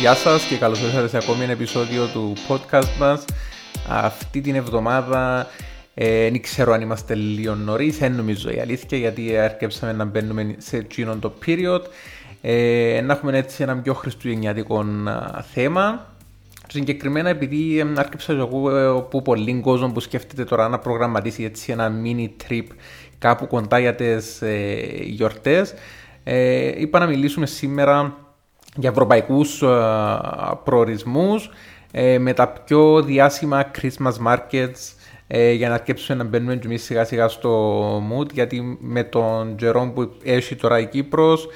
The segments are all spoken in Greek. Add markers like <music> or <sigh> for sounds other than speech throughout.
Γεια σας και καλώς ήρθατε σε ακόμη ένα επεισόδιο του podcast μας. Αυτή την εβδομάδα ε, δεν ξέρω αν είμαστε λίγο νωρίς, δεν νομίζω η αλήθεια γιατί έρκεψαμε να μπαίνουμε σε εκείνο το period. Ε, να έχουμε έτσι ένα πιο χριστουγεννιάτικο θέμα. Συγκεκριμένα επειδή άρκεψα εγώ που πολύ κόσμο που σκέφτεται τώρα να προγραμματίσει έτσι ένα mini trip κάπου κοντά για τις ε, γιορτές, ε, είπα να μιλήσουμε σήμερα για ευρωπαϊκούς ε, προορισμούς ε, με τα πιο διάσημα Christmas markets ε, για να αρκέψουμε να μπαίνουμε και σιγά σιγά στο mood γιατί με τον Τζερόμ που έχει τώρα η Κύπρος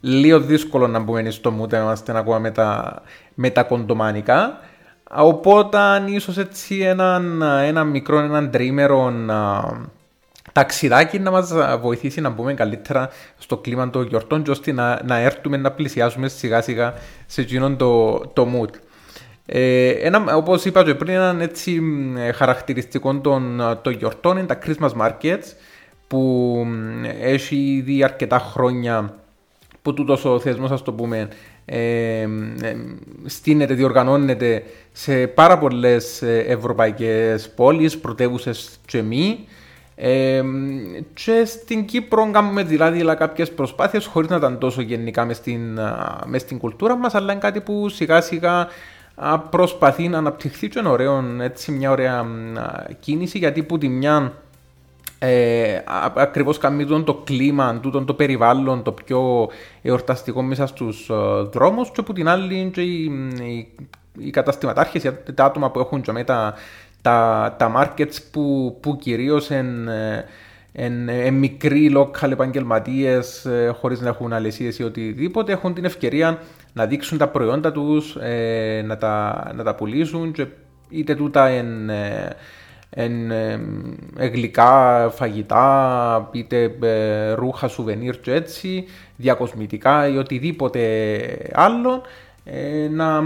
λίγο δύσκολο να μπούμε στο mood να είμαστε ακόμα με τα, με τα κοντομάνικα. Οπότε ίσως έτσι έναν, ένα μικρό, έναν τρίμερο ταξιδάκι να μας βοηθήσει να μπούμε καλύτερα στο κλίμα των γιορτών και ώστε να, να έρθουμε να πλησιάσουμε σιγά σιγά σε εκείνον το, το mood. Ε, ένα, όπως είπα και πριν, ένα έτσι χαρακτηριστικό των, των γιορτών είναι τα Christmas Markets που έχει ήδη αρκετά χρόνια που τούτος ο θεσμός, ας το πούμε, ε, ε, στείνεται, διοργανώνεται σε πάρα πολλές ευρωπαϊκές πόλεις, πρωτεύουσες και μη. Ε, και στην Κύπρο κάνουμε δηλαδή κάποιες προσπάθειες χωρίς να ήταν τόσο γενικά μες στην, μες στην κουλτούρα μας, αλλά είναι κάτι που σιγά σιγά προσπαθεί να αναπτυχθεί και είναι ωραίο, έτσι, μια ωραία κίνηση γιατί που τη μια ε, ακριβώς κάνει το κλίμα, τούτο το περιβάλλον, το πιο εορταστικό μέσα στους δρόμους και που την άλλη και οι, οι, οι καταστηματάρχες, τα άτομα που έχουν και μετά τα, τα markets που, που κυρίως εν, εν, εν μικροί local επαγγελματίες ε, χωρίς να έχουν αλεσίε ή οτιδήποτε έχουν την ευκαιρία να δείξουν τα προϊόντα τους, ε, να, τα, να τα πουλήσουν και είτε τούτα εν, ε, εν, γλυκά φαγητά, είτε ρούχα, σουβενίρ και έτσι, διακοσμητικά ή οτιδήποτε άλλο. ε, να,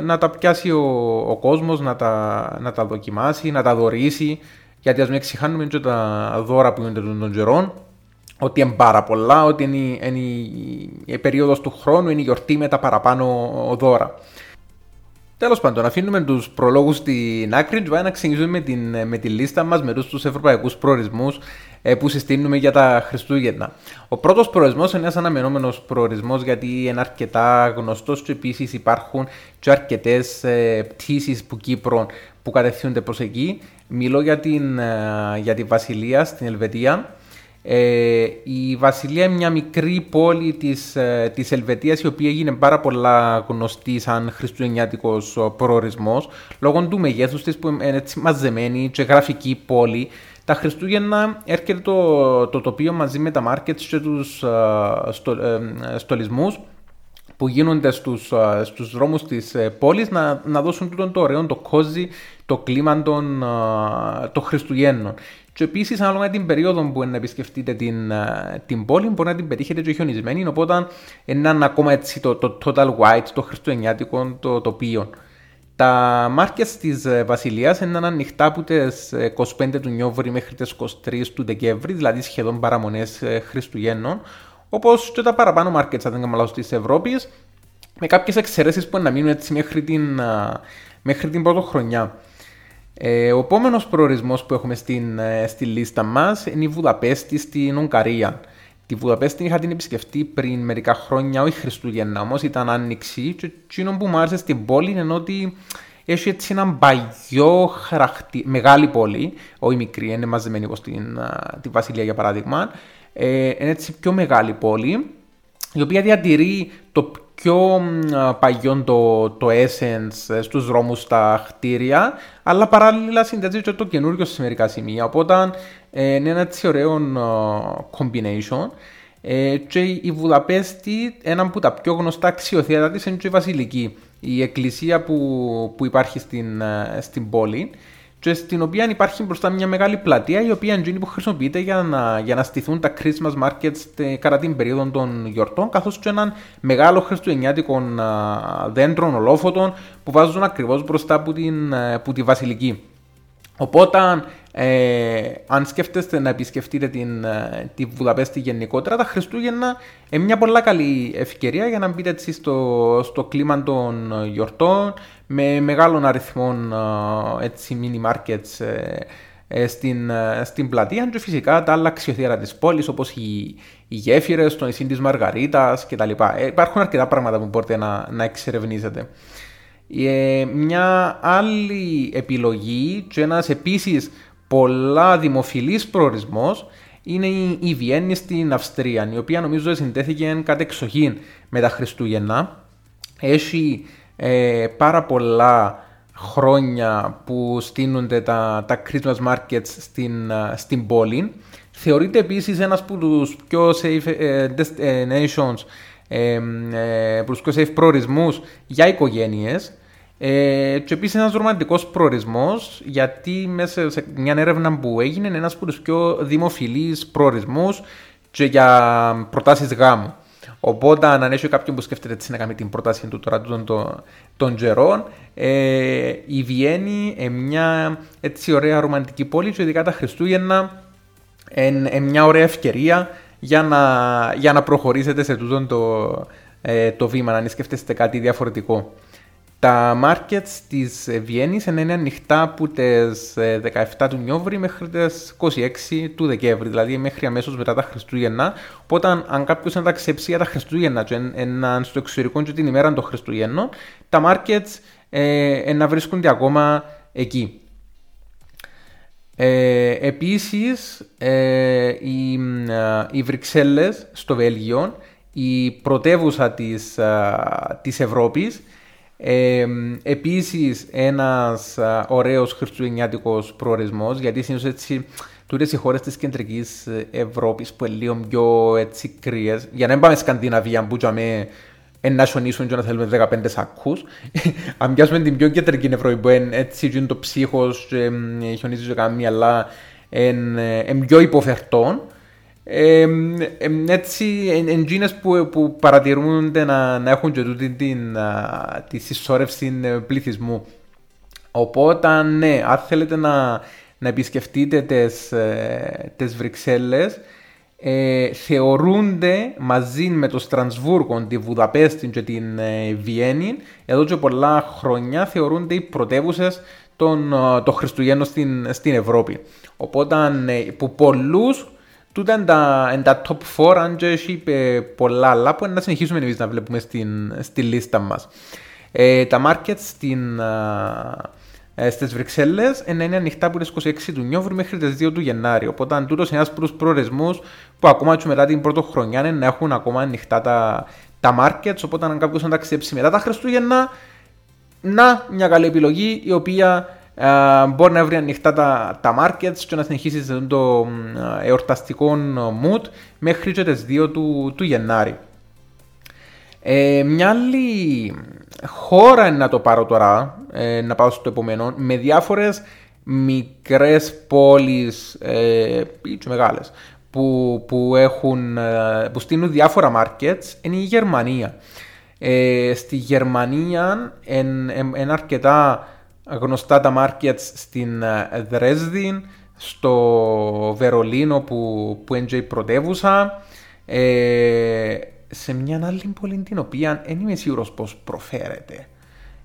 να τα πιάσει ο, ο κόσμος, να τα, να τα δοκιμάσει, να τα δωρήσει γιατί ας μην ξεχάνουμε και τα δώρα που γίνονται των καιρών ότι είναι πάρα πολλά, ότι είναι, είναι η, η περίοδος του χρόνου, είναι η γιορτή με τα παραπάνω δώρα. Τέλος πάντων, αφήνουμε τους προλόγους στην άκρη και να ξεκινήσουμε με, την, με τη λίστα μας με τους ευρωπαϊκούς προορισμούς ε, που συστήνουμε για τα Χριστούγεννα. Ο πρώτος προορισμός είναι ένας αναμενόμενος προορισμός γιατί είναι αρκετά γνωστός και επίσης υπάρχουν και αρκετές ε, πτήσεις που Κύπρο που κατευθύνονται προς εκεί. Μιλώ για, την, ε, για τη Βασιλεία στην Ελβετία ε, η Βασιλεία είναι μια μικρή πόλη της, ε, της Ελβετίας η οποία έγινε πάρα πολλά γνωστή σαν χριστουγεννιάτικος προορισμός λόγω του μεγέθους της που είναι έτσι μαζεμένη και γραφική πόλη τα Χριστούγεννα έρχεται το, το τοπίο μαζί με τα μάρκετς και τους uh, στο, uh, στολισμούς που γίνονται στους, uh, στους δρόμους της πόλης να, να δώσουν τούτο το ωραίο, το κόζι, το κλίμα των, των Χριστουγέννων. Και επίσης, ανάλογα την περίοδο που να επισκεφτείτε την, την πόλη, μπορεί να την πετύχετε και χιονισμένη. Οπότε, είναι ακόμα έτσι το, το total white, το χριστουγεννιάτικο το τοπίο. Τα μάρκετ της ε, Βασιλείας είναι ανοιχτά από τις 25 του Νιόβρη μέχρι τις 23 του Δεκέμβρη, δηλαδή σχεδόν παραμονές ε, Χριστουγέννων. Όπως και τα παραπάνω μάρκετς, αν δεν κάνω της Ευρώπης, με κάποιες εξαιρέσεις που να μείνουν έτσι μέχρι την, μέχρι την πρώτη χρονιά. Ε, ο επόμενος προορισμός που έχουμε στην, ε, στη λίστα μας είναι η Βουδαπέστη στην Ουγγαρία. Τη Βουδαπέστη είχα την επισκεφτεί πριν μερικά χρόνια, όχι Χριστούγεννα όμως, ήταν άνοιξη. Και εκείνο που μου άρεσε στην πόλη είναι ότι έχει έτσι έναν παγιό χαρακτή, μεγάλη πόλη, όχι μικρή, είναι μαζεμένη όπως την, τη Βασιλεία για παράδειγμα. Ε, είναι έτσι πιο μεγάλη πόλη, η οποία διατηρεί το πιο παγιό το, το essence ε, στους δρόμους στα χτίρια, αλλά παράλληλα συνδέεται και το καινούριο σε μερικά σημεία. Οπότε ε, είναι ένα έτσι ωραίο combination. Ε, και η Βουδαπέστη, ένα από τα πιο γνωστά αξιοθέατα της είναι και η Βασιλική, η εκκλησία που, που υπάρχει στην, στην πόλη και στην οποία υπάρχει μπροστά μια μεγάλη πλατεία η οποία είναι που χρησιμοποιείται για να, για να στηθούν τα Christmas markets κατά την περίοδο των γιορτών καθώς και έναν μεγάλο χριστουγεννιάτικο δέντρων ολόφωτων που βάζουν ακριβώς μπροστά από, την, από τη βασιλική. Οπότε ε, αν σκέφτεστε να επισκεφτείτε την, ε, τη Βουδαπέστη γενικότερα, τα Χριστούγεννα είναι μια πολύ καλή ευκαιρία για να μπείτε έτσι στο, στο κλίμα των γιορτών με μεγάλων αριθμών ε, έτσι, mini markets ε, στην, στην πλατεία και φυσικά τα άλλα αξιοθέατα της πόλης όπως οι, οι γέφυρες, το νησί της Μαργαρίτας κτλ. Ε, υπάρχουν αρκετά πράγματα που μπορείτε να, να εξερευνήσετε. Ε, μια άλλη επιλογή και ένας επίσης πολλά δημοφιλής προορισμός είναι η, η Βιέννη στην Αυστρία, η οποία νομίζω συντέθηκε κατ' εξοχήν με τα Χριστούγεννα. Έχει ε, πάρα πολλά χρόνια που στείνονται τα, τα Christmas markets στην, στην πόλη. Θεωρείται επίσης ένας από τους πιο safe ε, destinations, ε, ε, τους πιο safe προορισμούς για οικογένειες. Ε, και επίσης ένας ρομαντικός προορισμός, γιατί μέσα σε μια έρευνα που έγινε είναι ένας από τους πιο δημοφιλείς προορισμούς και για προτάσεις γάμου. Οπότε, αν έχει κάποιον που σκέφτεται έτσι να κάνει την πρόταση του τώρα των, των, των καιρών, ε, η Βιέννη είναι μια έτσι ωραία ρομαντική πόλη και ειδικά τα Χριστούγεννα είναι μια ωραία ευκαιρία για να, για να προχωρήσετε σε τούτο το, ε, το βήμα, αν σκέφτεστε κάτι διαφορετικό. Τα markets της Βιέννης είναι ανοιχτά από τις 17 του Νιόβρη μέχρι τις 26 του Δεκέμβρη, δηλαδή μέχρι αμέσως μετά τα Χριστούγεννα. Οπότε, αν κάποιος να ταξιδέψει για τα Χριστούγεννα και να στο εξωτερικό και την ημέρα των Χριστούγεννων, τα markets ε, να βρίσκονται ακόμα εκεί. Ε, επίσης, ε, οι, ε, οι Βρυξέλλες στο Βέλγιο, η πρωτεύουσα της, της Ευρώπης, ε, Επίσης, ένας ωραίος χριστουγεννιάτικος προορισμός, γιατί συνήθως έτσι τούτες οι χώρες της κεντρικής Ευρώπης που είναι λίγο πιο έτσι κρύες, για να μην πάμε Σκανδιναβία που τζαμε να σιωνίσουν και να θέλουμε 15 σάκους. <laughs> Αν πιάσουμε την πιο κεντρική Ευρώπη που είναι έτσι και το ψύχος και χιονίζει και καμία αλλά είναι πιο υποφερτών, ε, έτσι, εντζίνες που, που παρατηρούνται να, να έχουν και τούτη την, τη συσσόρευση πληθυσμού. Οπότε, ναι, αν θέλετε να, να επισκεφτείτε τις, ε, τις Βρυξέλλες, ε, θεωρούνται μαζί με το Στρανσβούργο, τη Βουδαπέστη και την ε, Βιέννη, εδώ και πολλά χρόνια θεωρούνται οι πρωτεύουσες των, των Χριστουγέννων στην, στην Ευρώπη. Οπότε, που πολλούς Τούτα είναι τα, είναι τα top 4, αν και έχει πολλά άλλα που να συνεχίσουμε εμείς να βλέπουμε στην, στη λίστα μας. Ε, τα markets στην, ε, στις Βρυξέλλες είναι ανοιχτά από τις 26 του Νιόβρου μέχρι τις 2 του Γενάρη. Οπότε αν τούτος είναι ένας από τους προορισμούς που ακόμα και μετά την πρώτη χρονιά είναι να έχουν ακόμα ανοιχτά τα, τα markets. Οπότε αν κάποιος να ταξιδέψει μετά τα Χριστούγεννα, να μια καλή επιλογή η οποία Uh, μπορεί να βρει ανοιχτά τα, τα markets και να συνεχίσει σε το εορταστικό mood μέχρι και τις 2 του, του Γενάρη. Ε, μια άλλη χώρα να το πάρω τώρα, ε, να πάω στο επόμενο, με διάφορες μικρές πόλεις ε, ή και μεγάλες που, που, έχουν, ε, που στείλουν διάφορα markets είναι η Γερμανία. Ε, στη Γερμανία είναι αρκετά γνωστά τα markets στην ε, Δρέσδη, στο Βερολίνο που, που είναι η πρωτεύουσα, ε, σε μια άλλη πόλη την οποία δεν είμαι σίγουρος πώς προφέρεται.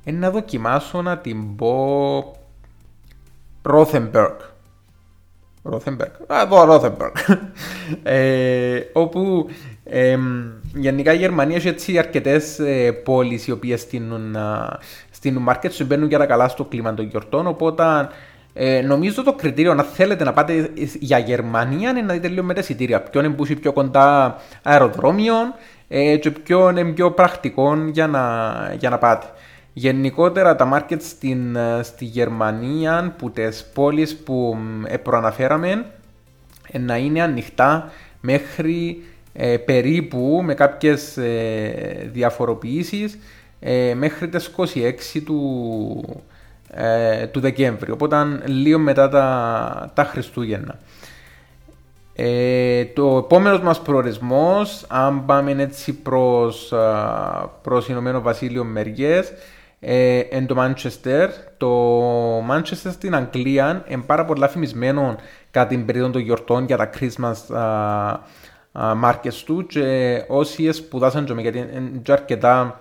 Είναι να δοκιμάσω να την πω Ρόθεμπεργκ. Ρόθεμπεργκ. Α, εδώ Ρόθεμπεργκ. ε, όπου ε, γενικά η Γερμανία έχει έτσι αρκετές ε, πόλεις οι οποίες στείλουν στην market σου μπαίνουν για τα καλά στο κλίμα των γιορτών. Οπότε ε, νομίζω το κριτήριο να θέλετε να πάτε για Γερμανία είναι να δείτε λίγο με τα εισιτήρια. Ποιο είναι που είσαι πιο κοντά αεροδρόμιων ε, και ποιο είναι πιο πρακτικό για να, για να πάτε. Γενικότερα τα markets στην, στη Γερμανία που τις πόλεις που ε, προαναφέραμε ε, να είναι ανοιχτά μέχρι ε, περίπου με κάποιες ε, διαφοροποιήσεις ε, μέχρι τις 26 του, ε, του Δεκέμβρη, οπότε λίγο μετά τα, τα Χριστούγεννα. Ε, το επόμενος μας προορισμός, αν πάμε έτσι προς, προς Ηνωμένο Βασίλειο μεριές, ε, εν το Manchester. Το Manchester στην Αγγλία είναι πάρα πολλά φημισμένο κατά την περίοδο των γιορτών για τα Christmas uh, uh, markets του και όσοι σπουδάσαν και γιατί είναι αρκετά uh,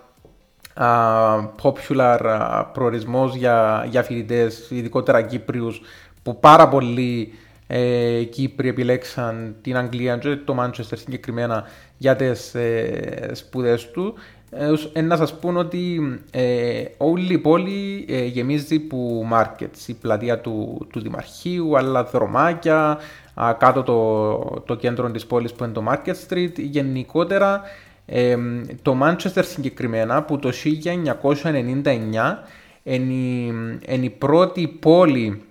popular uh, προορισμός για, για φοιτητές, ειδικότερα Κύπριους, που πάρα πολλοί ε, Κύπροι επιλέξαν την Αγγλία και το Manchester συγκεκριμένα για τις ε, σπουδές του. Ε, να σας πω ότι ε, όλη η πόλη ε, γεμίζει που markets, η πλατεία του, του Δημαρχείου, άλλα δρομάκια, α, κάτω το, το κέντρο της πόλης που είναι το Market Street. Γενικότερα ε, το Manchester συγκεκριμένα που το 1999 είναι η πρώτη πόλη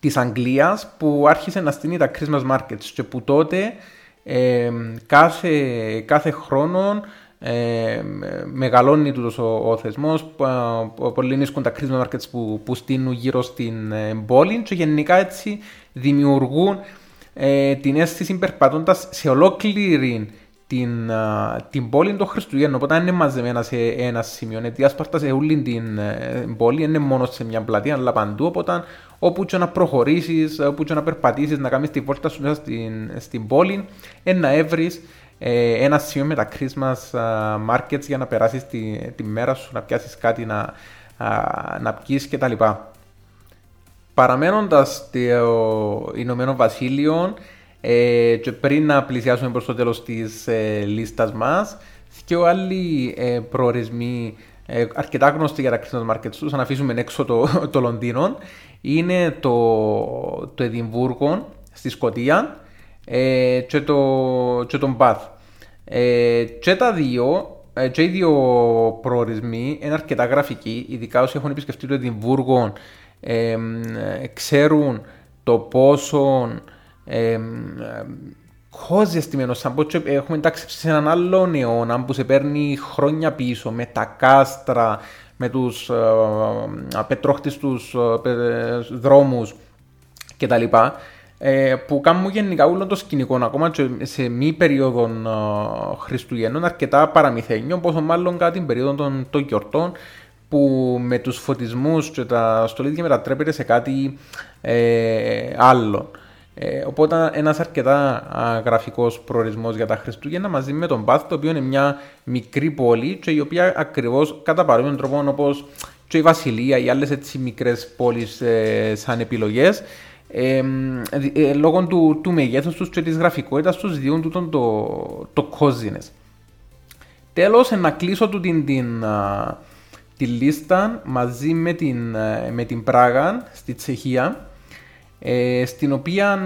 της Αγγλίας που άρχισε να στείνει τα Christmas markets και που τότε ε, κάθε, κάθε χρόνο ε, μεγαλώνει τούτος ο, ο θεσμός, πολλοί νίσκουν τα Christmas markets που, που στείνουν γύρω στην ε, πόλη και γενικά έτσι δημιουργούν ε, την αίσθηση περπατώντας σε ολόκληρη την, την πόλη των Χριστουγέννων. Οπότε είναι μαζεμένα σε ένα σημείο. Είναι διάσπαρτα σε όλη την ε, πόλη, είναι μόνο σε μια πλατεία, αλλά παντού. Οπότε όπου και να προχωρήσεις, όπου και να περπατήσεις, να κάνεις τη βόλτα σου μέσα στην, στην πόλη, να έβρεις ε, ένα σημείο με τα Christmas markets για να περάσεις τη, τη μέρα σου, να πιάσεις κάτι να, να πιεις κτλ. Παραμένοντας στο Ηνωμένο Βασίλειο, ε, και πριν να πλησιάσουμε προς το τέλος της ε, λίστας μας, και άλλοι ε, προορισμοί ε, αρκετά γνωστοί για τα Christmas markets τους, αν αφήσουμε έξω το, <laughs> το Λονδίνο, είναι το, το Εδιμβούργο στη Σκωτία ε, και, το, και τον Μπαθ. Ε, και τα δύο, ε, και οι δύο προορισμοί είναι αρκετά γραφικοί, ειδικά όσοι έχουν επισκεφτεί το Εδιμβούργο ε, ξέρουν το πόσο ε, στημένο σαν πω έχουμε ταξιψει σε έναν άλλο αιώνα που σε παίρνει χρόνια πίσω με τα κάστρα, με τους ε, απετρόχτιστους ε, δρόμους κτλ. Ε, που κάνουν γενικά όλο το σκηνικό ακόμα και σε μη περίοδο ε, Χριστουγέννων αρκετά παραμυθένιο, πόσο μάλλον κατά την περίοδο των, των γιορτών που με τους φωτισμούς και τα στολίδια μετατρέπεται σε κάτι ε, άλλο. Ε, οπότε ένα αρκετά γραφικός προορισμός για τα Χριστούγεννα μαζί με τον Μπάθ, το οποίο είναι μια μικρή πόλη και η οποία ακριβώς κατά παρόμοιον τρόπο όπως και η Βασιλεία, οι άλλες μικρές πόλεις ε, σαν επιλογές, ε, ε, λόγω του, του μεγέθους τους και της γραφικότητας τους διούν τούτον το, το coziness. Τέλος, να κλείσω του την, την, τη λίστα μαζί με την, ε, με την Πράγα στη Τσεχία ε, στην οποία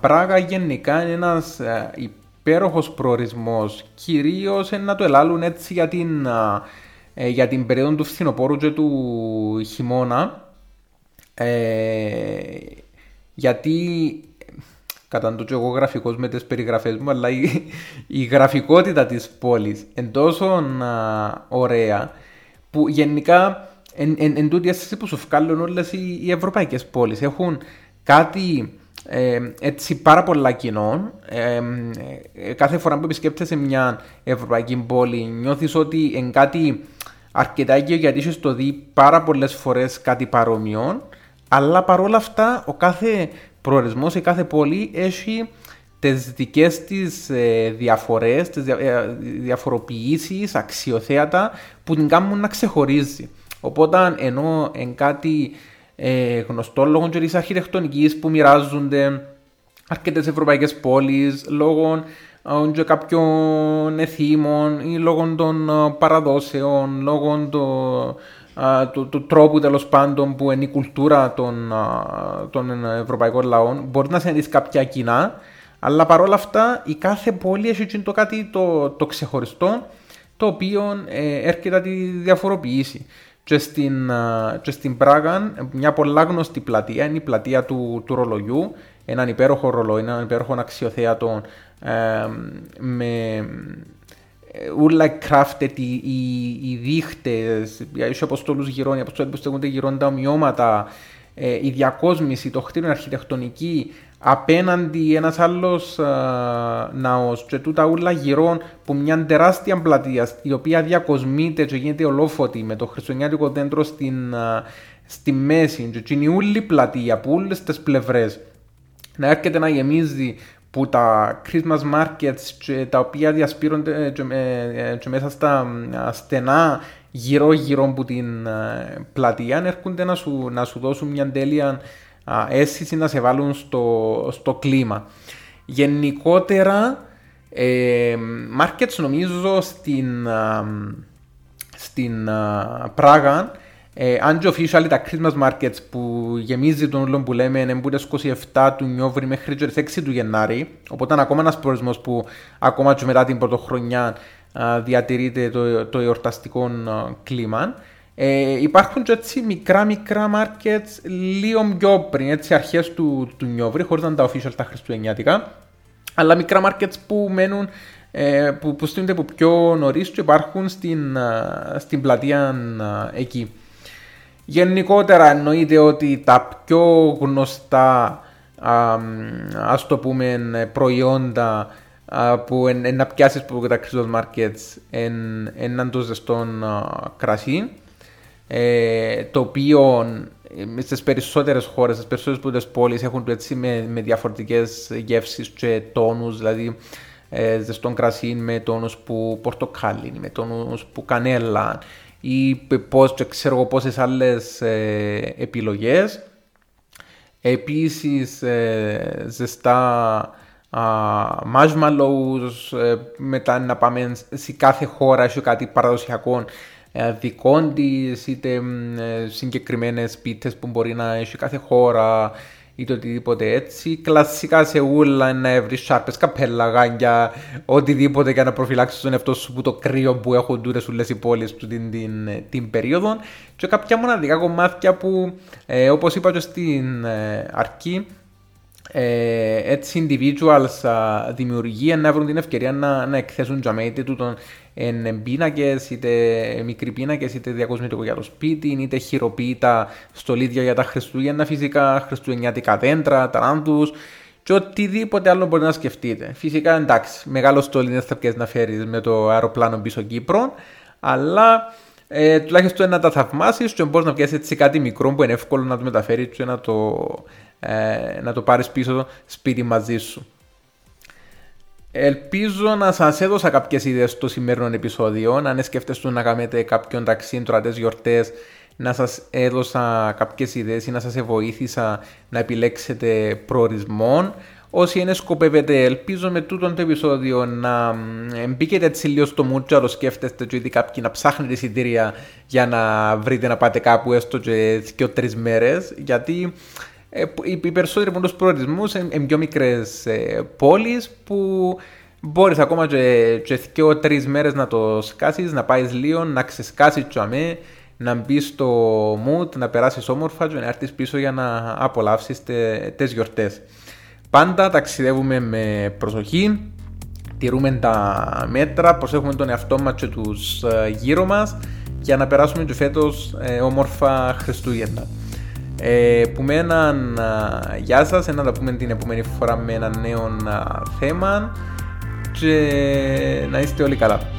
Μπράγα γενικά είναι ένας ε, υπέροχος προορισμός, κυρίως να το ελάλουν έτσι για την, ε, για την περίοδο του φθινοπόρου και του χειμώνα, γιατί κατά το εγώ γραφικός με τις περιγραφές μου, αλλά η, η γραφικότητα της πόλης είναι τόσο ωραία που γενικά εν, εν, εν τούτη αίσθηση που σου βγάλουν όλες οι, οι ευρωπαϊκές πόλεις. Έχουν κάτι ε, έτσι πάρα πολλά κοινών. Ε, ε, κάθε φορά που επισκέπτεσαι μια ευρωπαϊκή πόλη νιώθεις ότι είναι κάτι αρκετά ίδιο γιατί είσαι το δει πάρα πολλές φορές κάτι παρόμοιο αλλά παρόλα αυτά ο κάθε προορισμός, η κάθε πόλη έχει τις δικές της ε, διαφορές, τις δια, ε, διαφοροποιήσεις, αξιοθέατα που την κάνουν να ξεχωρίζει. Οπότε ενώ εν κάτι ε, γνωστό λόγω της αρχιτεκτονικής που μοιράζονται αρκετές ευρωπαϊκές πόλεις, λόγω ε, και κάποιων εθήμων ή λόγω των ε, παραδόσεων, λόγω το, του, του, τρόπου τέλος πάντων που είναι η κουλτούρα των, των ευρωπαϊκών λαών. Μπορεί να συναντήσει κάποια κοινά, αλλά παρόλα αυτά η κάθε πόλη έχει το κάτι το, το ξεχωριστό το οποίο ε, έρχεται να τη διαφοροποιήσει. Και στην, και στην Πράγα, μια πολλά γνωστή πλατεία είναι η πλατεία του, του ρολογιού. Έναν υπέροχο ρολόι, έναν υπέροχο αξιοθέατο ε, με όλα crafted οι, οι, οι δείχτες, οι αποστόλους γυρών, οι αποστόλοι που στεγούνται γυρών τα ομοιώματα, ε, η διακόσμηση, το χτίριο, η αρχιτεκτονική απέναντι ένας άλλος α, ναός και τούτα ούλα γυρών που μια τεράστια πλατεία η οποία διακοσμείται και γίνεται ολόφωτη με το χριστουγεννιάτικο δέντρο στην, α, στη μέση και είναι όλη πλατεία που όλες τις πλευρές να έρχεται να γεμίζει που τα Christmas markets και τα οποία διασπείρονται ε, και, ε, και μέσα στα στενά γύρω γύρω από την ε, πλατεία έρχονται να σου, να σου δώσουν μια τέλεια αίσθηση να σε βάλουν στο, στο κλίμα. Γενικότερα, ε, markets νομίζω στην, στην Πράγα ε, αν και official τα Christmas markets που γεμίζει τον όλο που λέμε είναι που 27 του Νιόβρη μέχρι και 6 του Γενάρη οπότε είναι ακόμα ένας προορισμός που ακόμα και μετά την πρωτοχρονιά διατηρείται το, το εορταστικό κλίμα. Ε, υπάρχουν και έτσι μικρά μικρά markets λίγο πιο πριν, έτσι αρχές του, του Νιόβρη, χωρίς να είναι τα official τα χριστουγεννιάτικα, αλλά μικρά markets που μένουν ε, που, που στείνονται από πιο νωρίς και υπάρχουν στην, στην πλατεία εκεί. Γενικότερα εννοείται ότι τα πιο γνωστά ας το πούμε προϊόντα που να πιάσεις από τα Christmas Markets έναν το ζεστό κρασί ε, το οποίο ε, στις περισσότερες χώρες, στις περισσότερες πόλεις έχουν έτσι με, με διαφορετικές γεύσεις και τόνους, δηλαδή ε, ζεστό κρασί με τόνους που πορτοκάλι, με τόνους που κανέλα ή πώς, ξέρω εγώ πόσες άλλες ε, επιλογές. Επίσης ε, ζεστά marshmallows, ε, μετά να πάμε σε κάθε χώρα έχει κάτι παραδοσιακό ε, δικών της, είτε ε, συγκεκριμένες πίτες που μπορεί να έχει κάθε χώρα, είτε οτιδήποτε έτσι. Κλασικά σε ούλα να βρεις σάρπες, καπέλα, γάνια, οτιδήποτε για να προφυλάξεις τον εαυτό σου από το κρύο που έχουν τούρε όλε οι πόλεις του την, την, την, περίοδο. Και κάποια μοναδικά κομμάτια που, ε, όπως είπα και στην ε, αρχή, ε, έτσι individuals uh, δημιουργία να βρουν την ευκαιρία να, να εκθέσουν για είτε τούτον εν πίνακες, είτε μικροί πίνακες, είτε διακοσμητικό για το σπίτι, είτε χειροποίητα στολίδια για τα Χριστούγεννα φυσικά, χριστουγεννιάτικα δέντρα, ταράντους και οτιδήποτε άλλο μπορεί να σκεφτείτε. Φυσικά εντάξει, μεγάλο στόλι δεν θα πιέσεις να φέρεις με το αεροπλάνο πίσω Κύπρο, αλλά ε, τουλάχιστον να τα θαυμάσεις και μπορείς να πιάσεις έτσι κάτι μικρό που είναι εύκολο να το μεταφέρεις και να το, ε, να το πάρεις πίσω σπίτι μαζί σου. Ελπίζω να σας έδωσα κάποιες ιδέες στο σημερινό επεισόδιο. Αν σκέφτεστε να κάνετε κάποιον ταξί τωρατέ γιορτές, να σας έδωσα κάποιες ιδέες ή να σας βοήθησα να επιλέξετε προορισμό. Όσοι είναι σκοπεύετε, ελπίζω με τούτο το επεισόδιο να μπήκετε έτσι λίγο στο μούτσαρο, σκέφτεστε και ήδη κάποιοι να ψάχνετε εισιτήρια για να βρείτε να πάτε κάπου έστω και δύο-τρεις μέρες. Γιατί ε, οι περισσότεροι από τους προορισμούς είναι πιο μικρές ε, πόλεις που μπορείς ακόμα και, και δύο τρεις μέρες να το σκάσεις, να πάεις λίγο, να ξεσκάσεις τσαμέ, να μπεις στο mood, να περάσεις όμορφα και να έρθεις πίσω για να απολαύσεις τι γιορτές. Πάντα ταξιδεύουμε με προσοχή, τηρούμε τα μέτρα, προσέχουμε τον εαυτό μας και τους ε, γύρω μας για να περάσουμε και φέτος όμορφα Χριστούγεννα. Ε, που με έναν γεια σας, να τα πούμε την επόμενη φορά με ένα νέο θέμα και να είστε όλοι καλά.